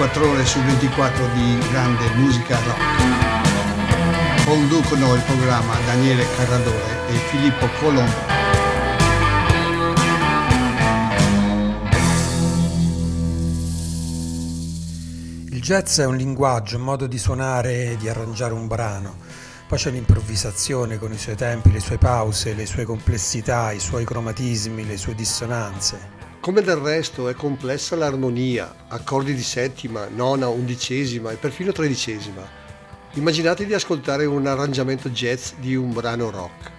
24 ore su 24 di grande musica rock. Conducono il programma Daniele Carradore e Filippo Colombo. Il jazz è un linguaggio, un modo di suonare e di arrangiare un brano. Poi c'è l'improvvisazione con i suoi tempi, le sue pause, le sue complessità, i suoi cromatismi, le sue dissonanze. Come del resto è complessa l'armonia, accordi di settima, nona, undicesima e perfino tredicesima. Immaginate di ascoltare un arrangiamento jazz di un brano rock.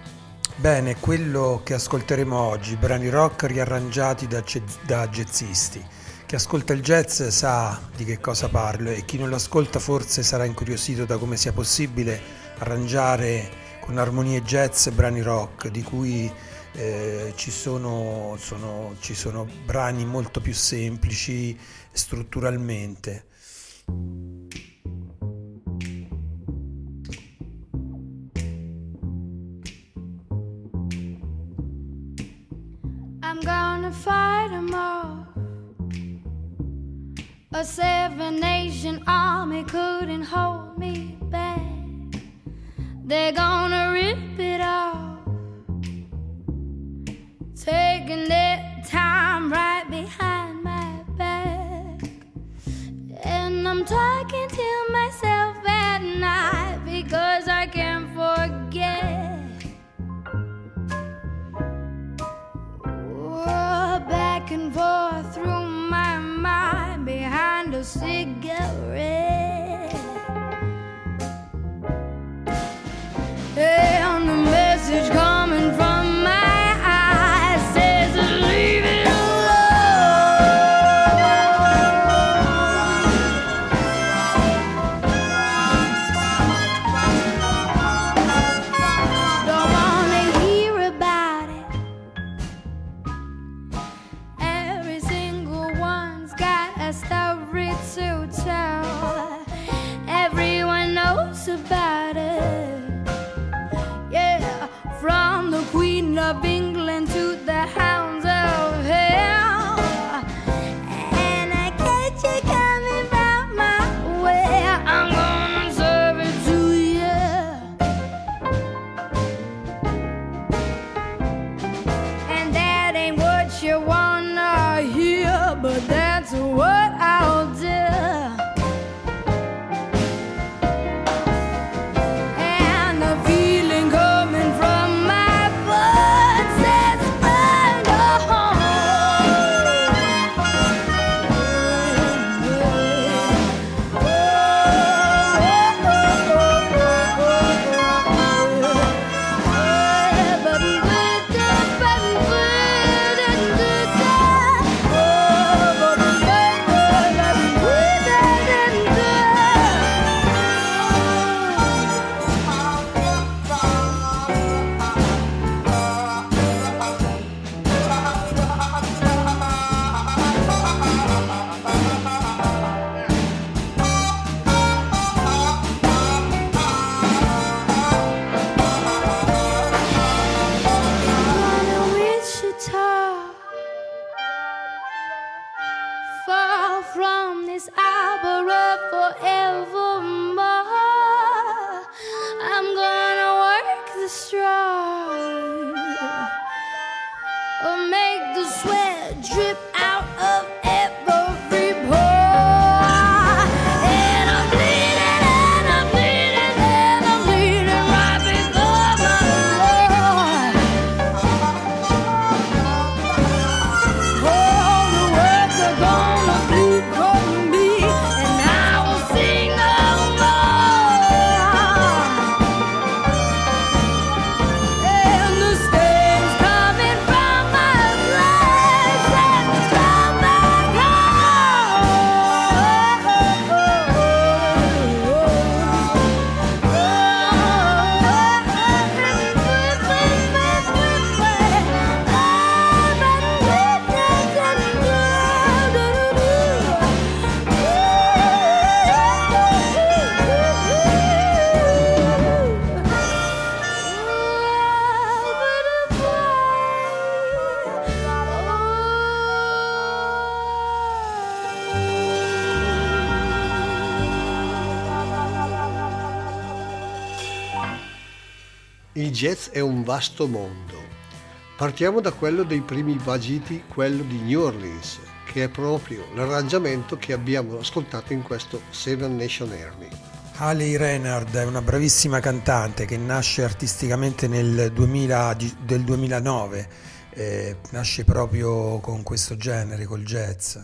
Bene, quello che ascolteremo oggi, brani rock riarrangiati da, da jazzisti. Chi ascolta il jazz sa di che cosa parlo e chi non lo ascolta forse sarà incuriosito da come sia possibile arrangiare con armonie jazz brani rock, di cui eh, ci, sono, sono- ci sono brani molto più semplici strutturalmente. I'm gonna fight 'em off. A seven nation army couldn't hold me back. They're gonna rip it off. Taking their time right behind my back. And I'm talking to myself at night because I can't jazz è un vasto mondo. Partiamo da quello dei primi vagiti, quello di New Orleans, che è proprio l'arrangiamento che abbiamo ascoltato in questo Seven Nation Army. Haley Reinhardt è una bravissima cantante che nasce artisticamente nel 2000, del 2009, eh, nasce proprio con questo genere, col jazz.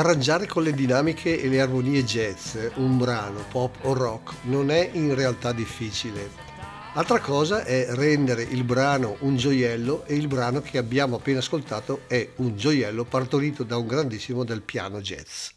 Arrangiare con le dinamiche e le armonie jazz un brano, pop o rock, non è in realtà difficile. Altra cosa è rendere il brano un gioiello e il brano che abbiamo appena ascoltato è un gioiello partorito da un grandissimo del piano jazz.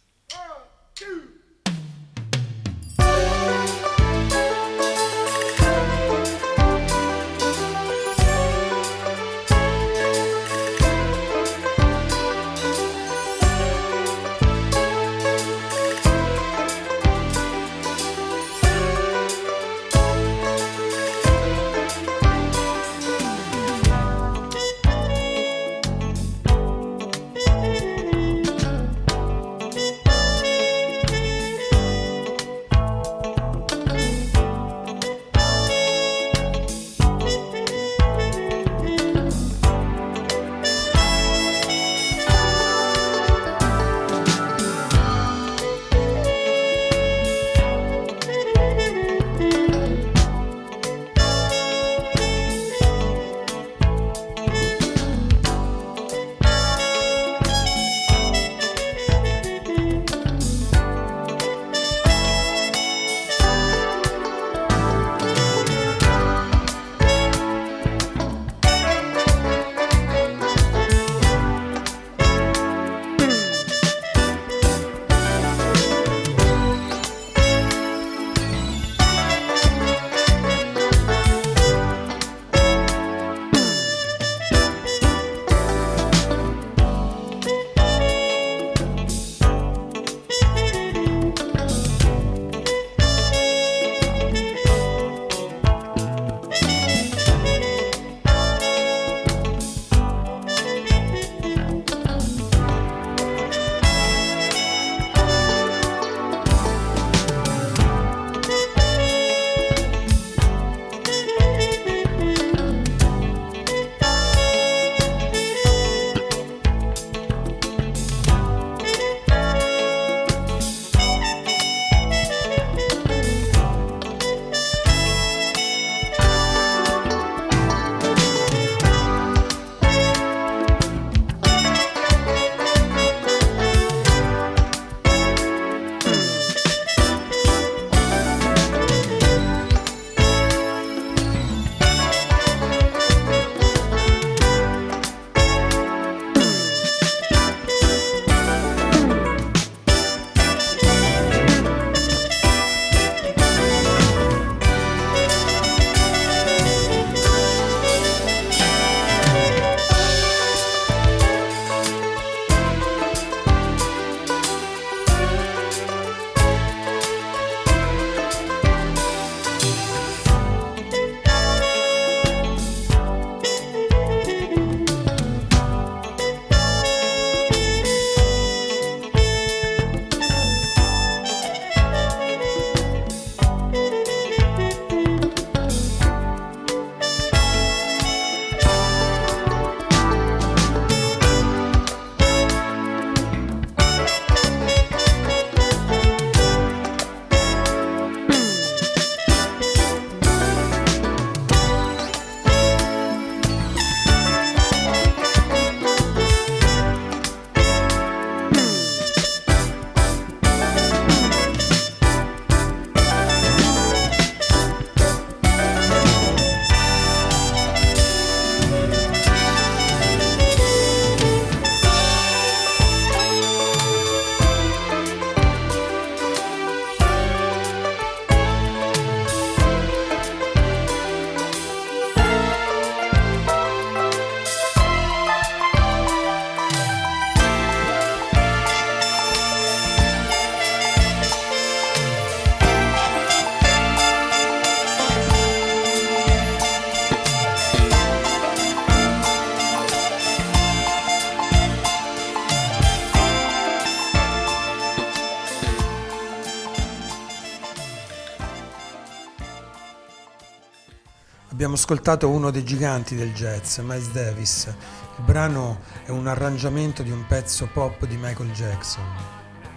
Abbiamo ascoltato uno dei giganti del jazz, Miles Davis. Il brano è un arrangiamento di un pezzo pop di Michael Jackson.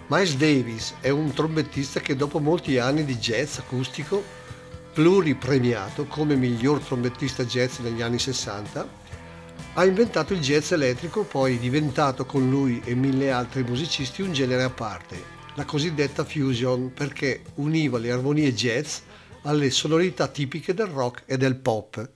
Miles Davis è un trombettista che dopo molti anni di jazz acustico, pluripremiato come miglior trombettista jazz negli anni 60, Ha inventato il jazz elettrico, poi diventato con lui e mille altri musicisti un genere a parte, la cosiddetta fusion, perché univa le armonie jazz alle sonorità tipiche del rock e del pop.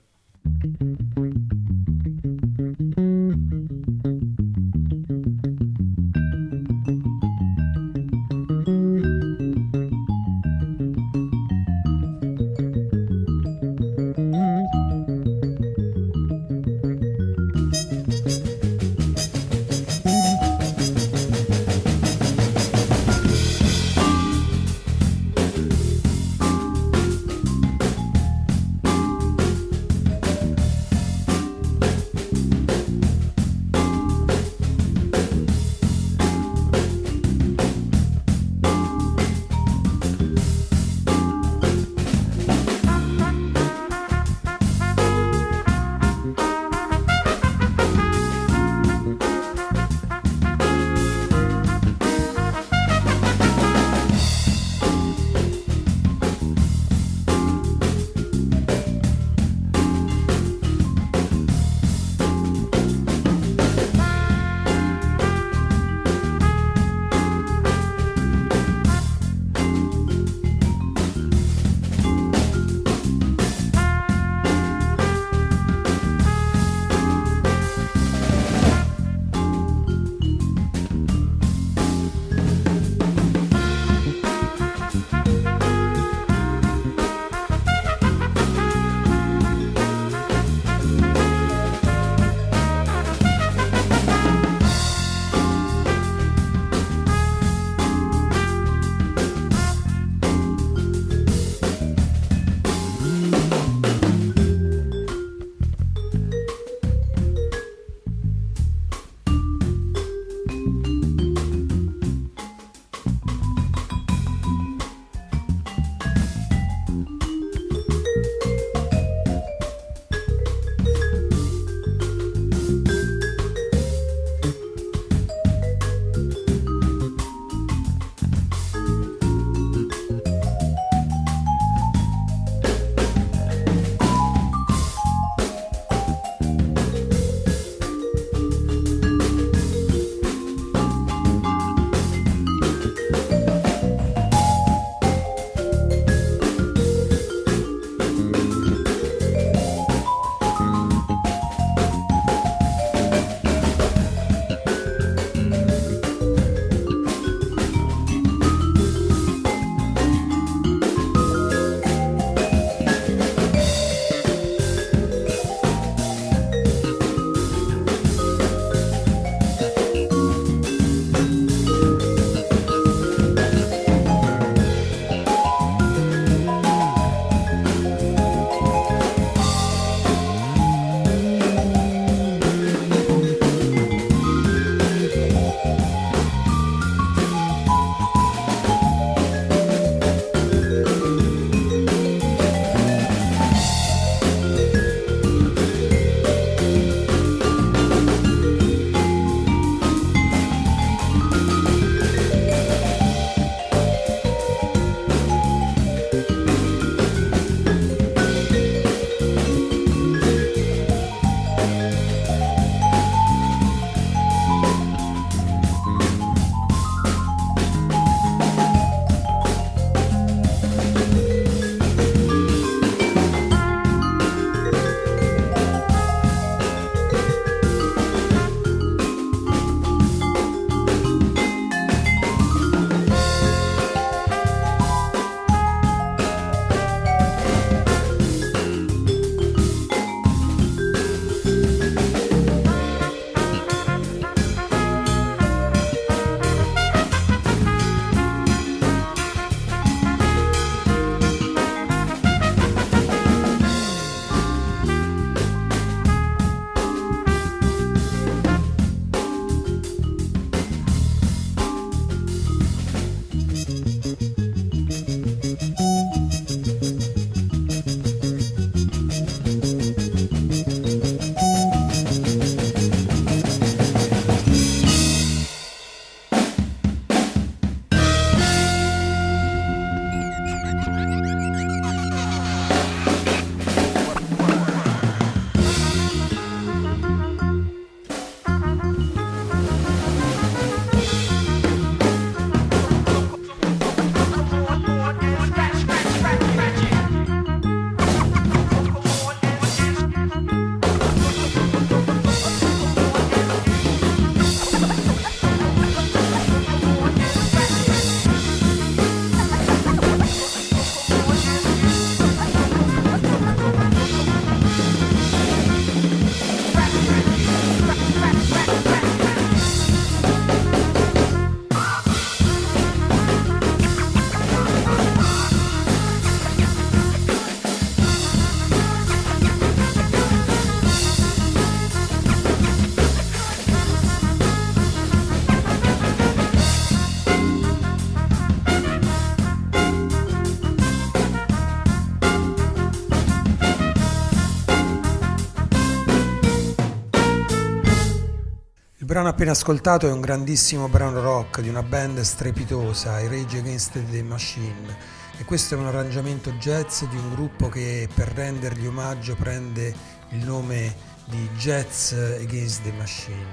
Appena ascoltato è un grandissimo brano rock di una band strepitosa, i Rage Against the Machine, e questo è un arrangiamento jazz di un gruppo che per rendergli omaggio prende il nome di Jazz Against the Machine.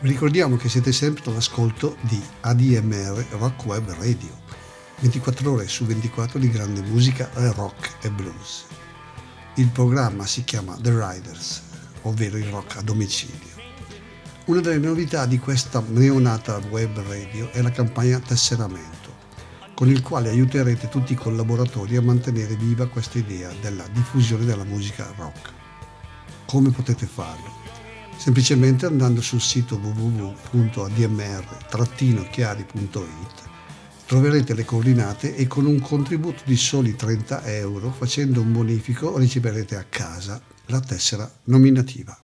Ricordiamo che siete sempre all'ascolto di ADMR Rock Web Radio, 24 ore su 24 di grande musica rock e blues. Il programma si chiama The Riders, ovvero il rock a domicilio. Una delle novità di questa neonata web radio è la campagna Tesseramento, con il quale aiuterete tutti i collaboratori a mantenere viva questa idea della diffusione della musica rock. Come potete farlo? Semplicemente andando sul sito www.admr-chiari.it troverete le coordinate e con un contributo di soli 30 euro facendo un bonifico riceverete a casa la tessera nominativa.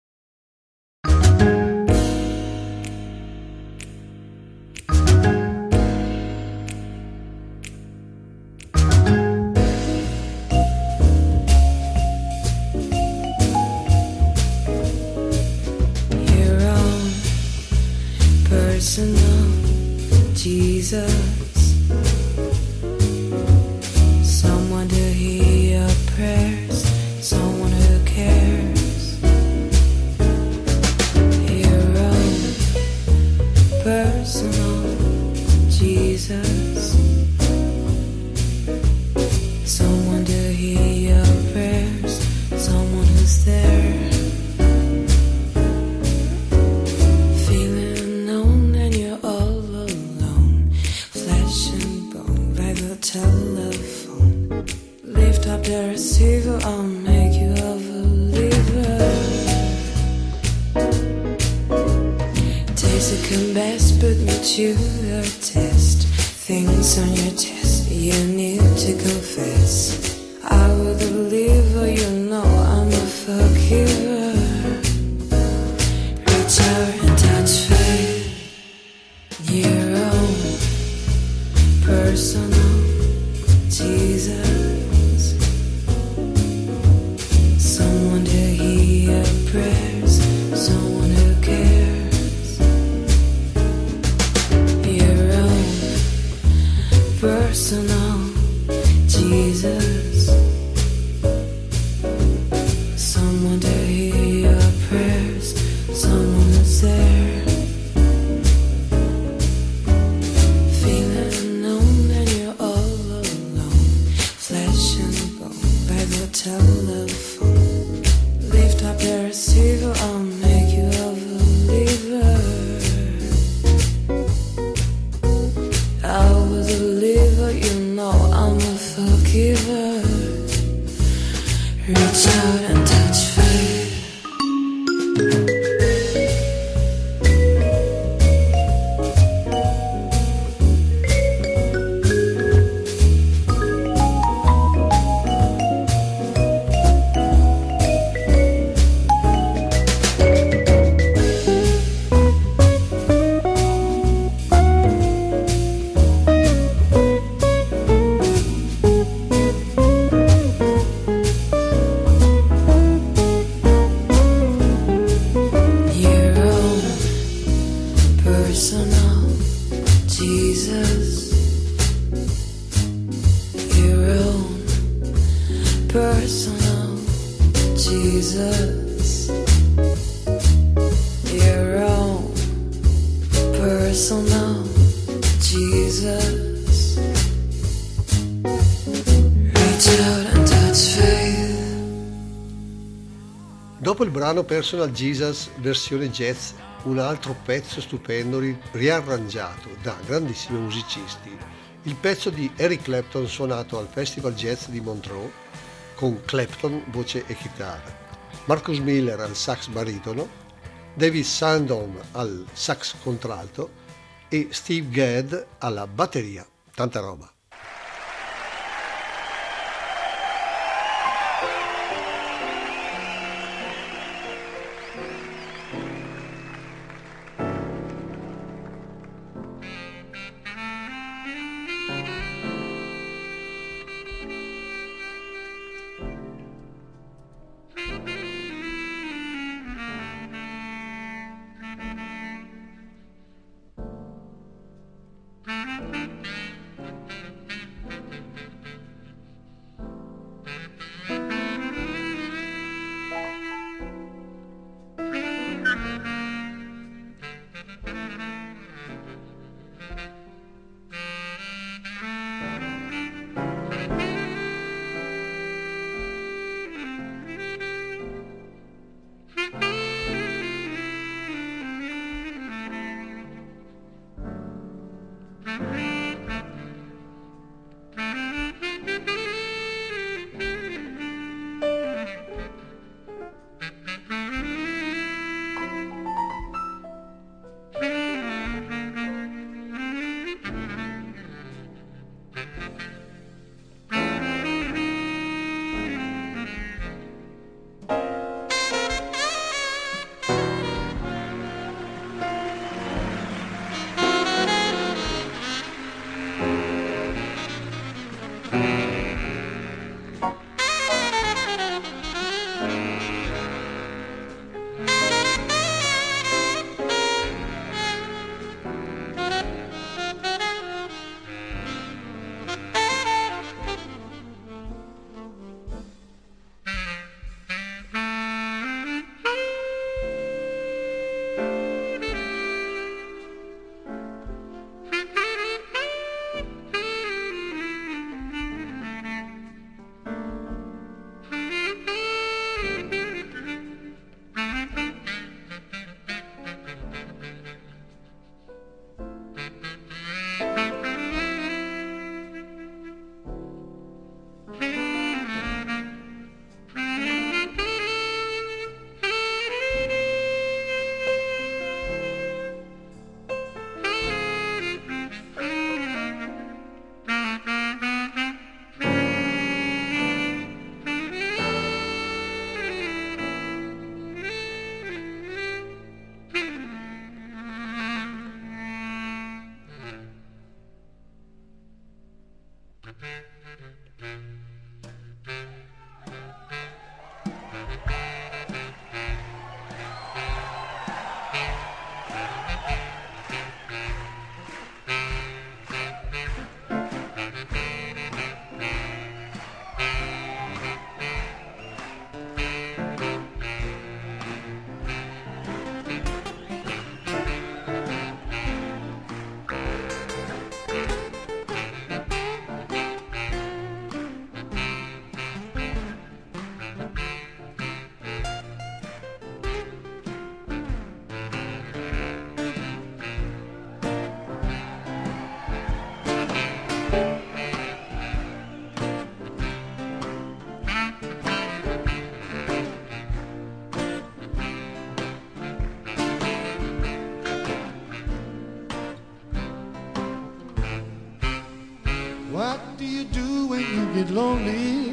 Personal Jesus versione jazz, un altro pezzo stupendo riarrangiato da grandissimi musicisti. Il pezzo di Eric Clapton suonato al Festival Jazz di Montreux con Clapton voce e chitarra, Marcus Miller al sax baritono, David Sandon al sax contralto e Steve Gadd alla batteria. Tanta roba. What do you do when you get lonely?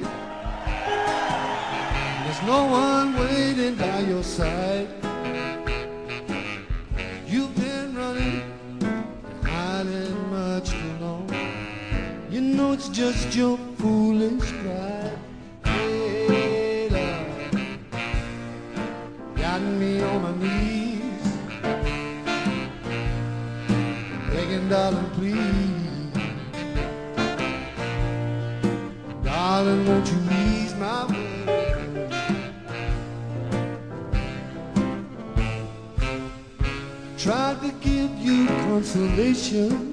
There's no one waiting by your side. You've been running, hiding much too long. You know it's just your you consolation.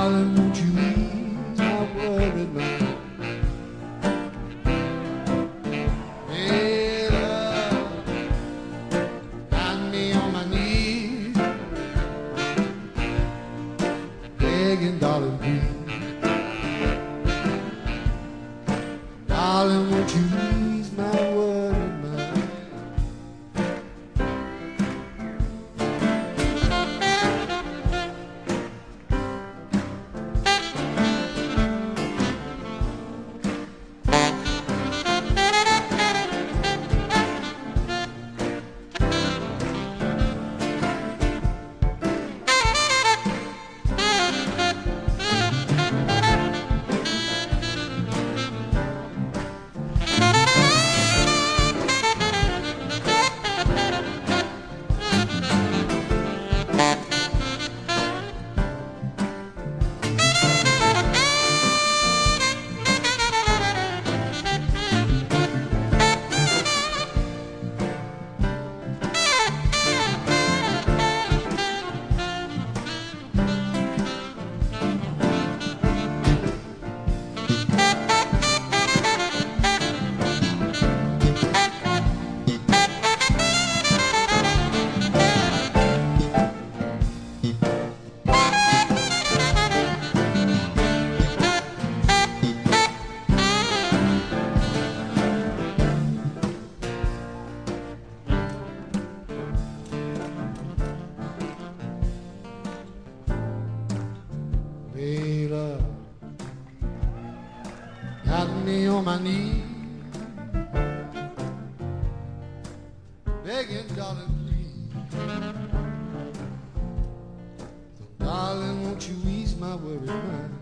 Darling, begging, darling, please. So, darling, won't you ease my worried mind?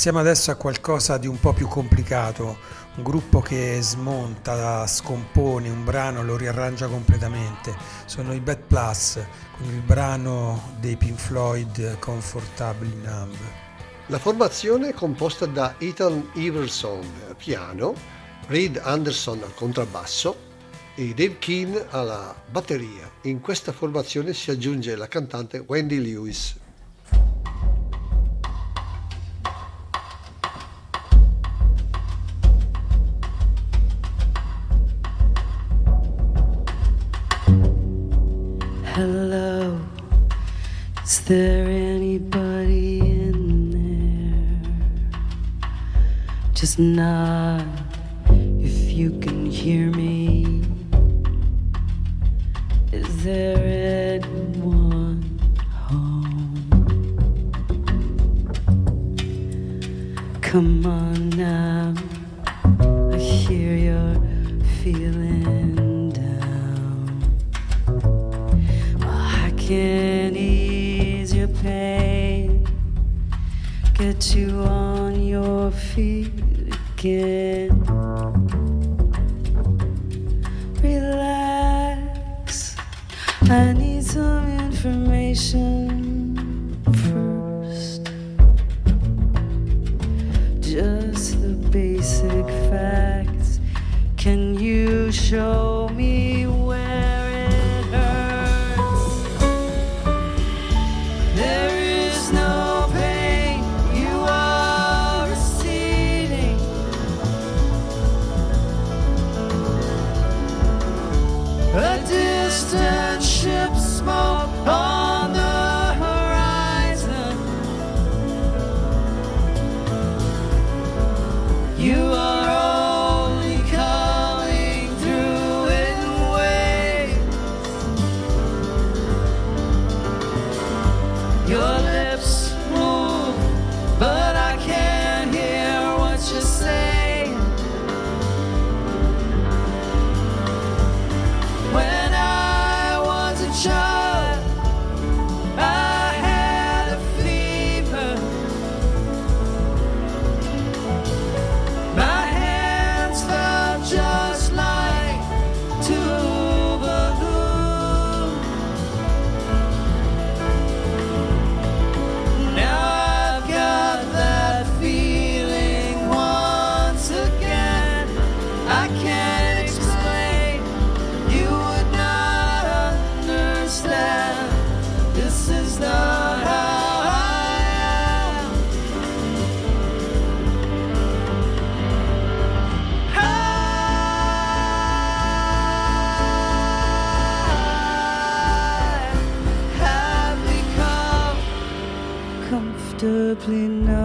Passiamo adesso a qualcosa di un po' più complicato, un gruppo che smonta, scompone un brano, lo riarrangia completamente. Sono i Bad Plus con il brano dei Pink Floyd Comfortably Numb. La formazione è composta da Ethan Iverson al piano, Reed Anderson al contrabbasso e Dave Keane alla batteria. In questa formazione si aggiunge la cantante Wendy Lewis. there anybody in there? Just nod if you can hear me. Is there anyone home? Come on now. feel again. simply know.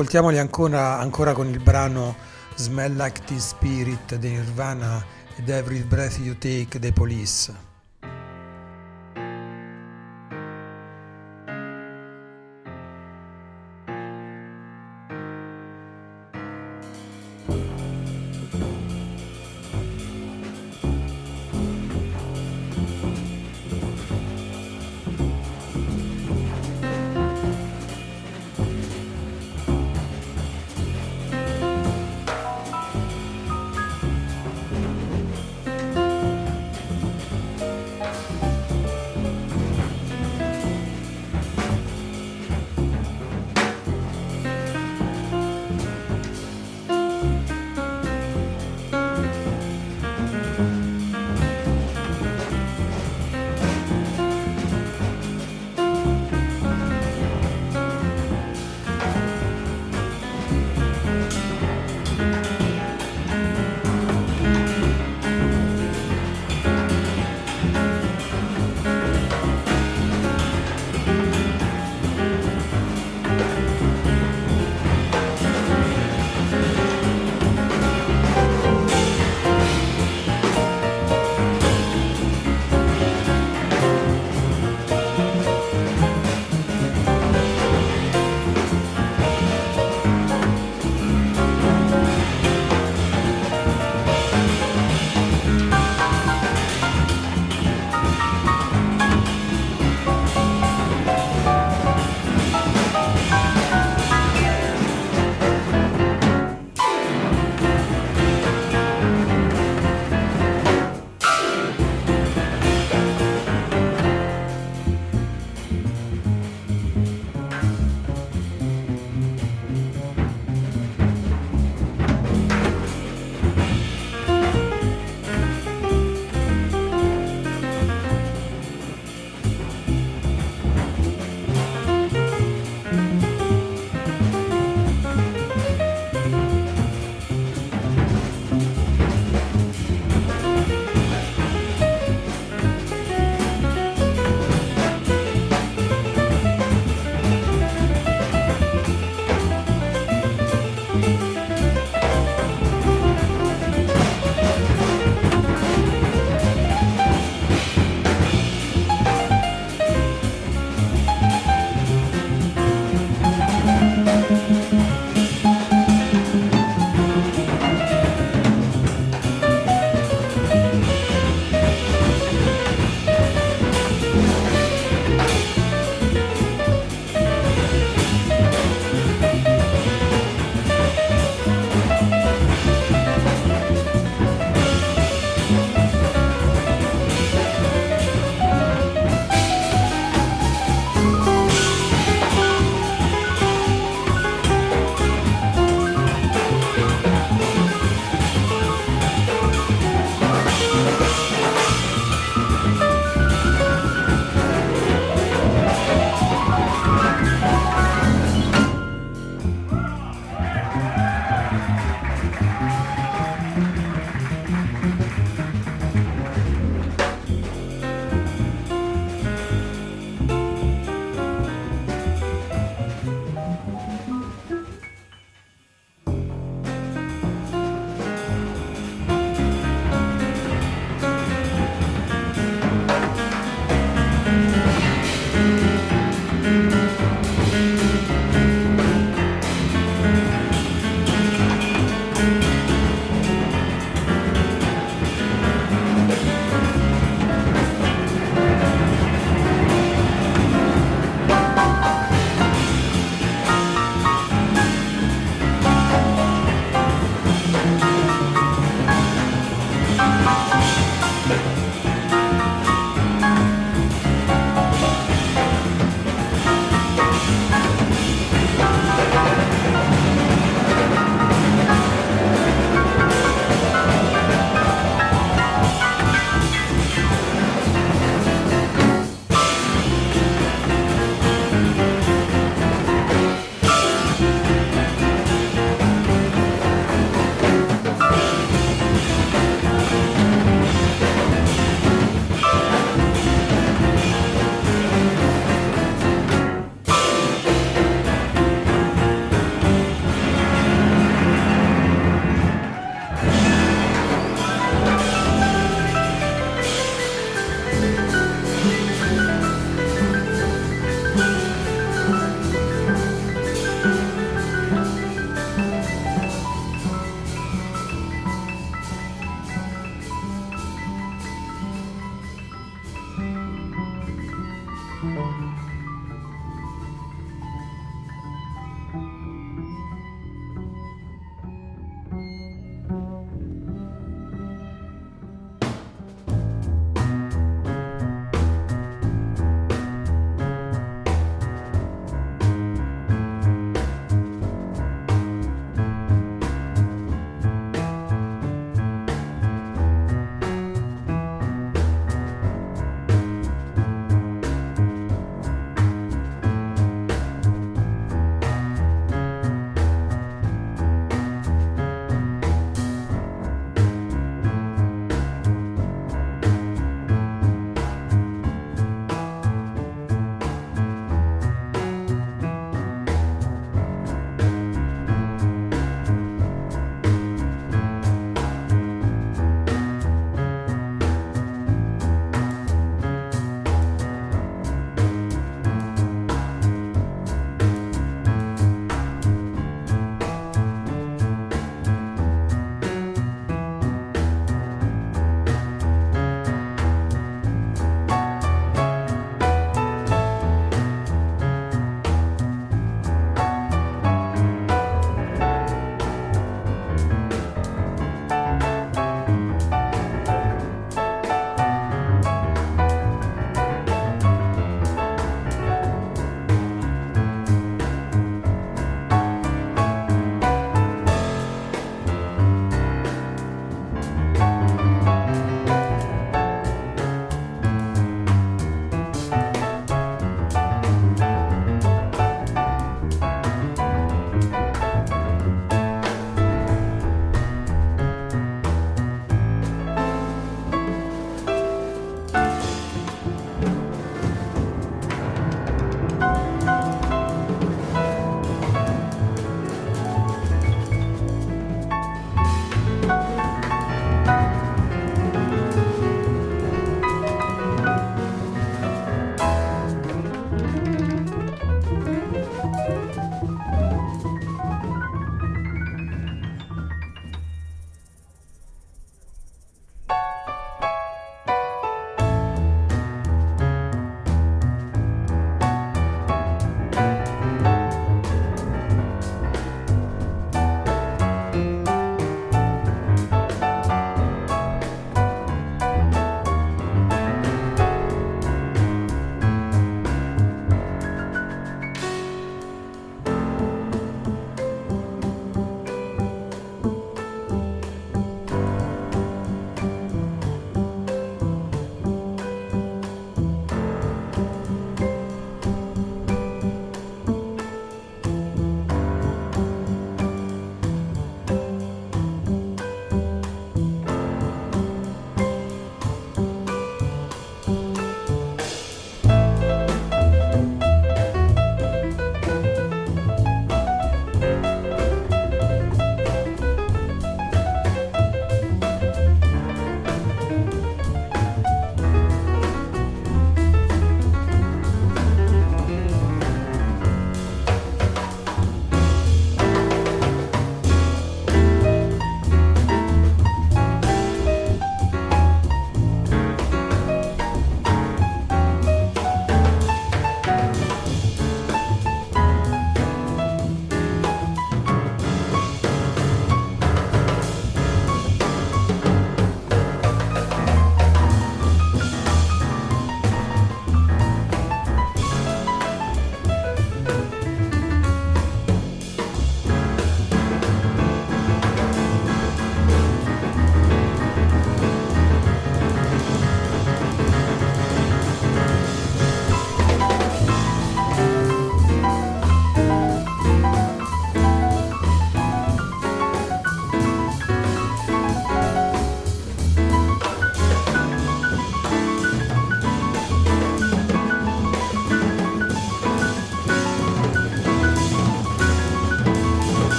Ascoltiamoli ancora, ancora con il brano Smell Like Teen Spirit dei Nirvana ed Every Breath You Take dei Police.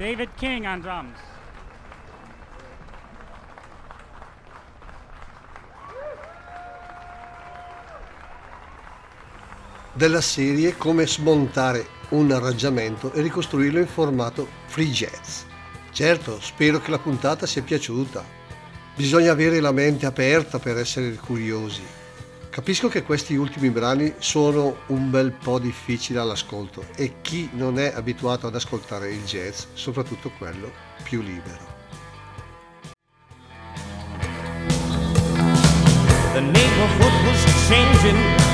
David King on drums. della serie come smontare un arrangiamento e ricostruirlo in formato free jazz. Certo, spero che la puntata sia piaciuta. Bisogna avere la mente aperta per essere curiosi. Capisco che questi ultimi brani sono un bel po' difficili all'ascolto e chi non è abituato ad ascoltare il jazz, soprattutto quello più libero. The neighborhood was changing.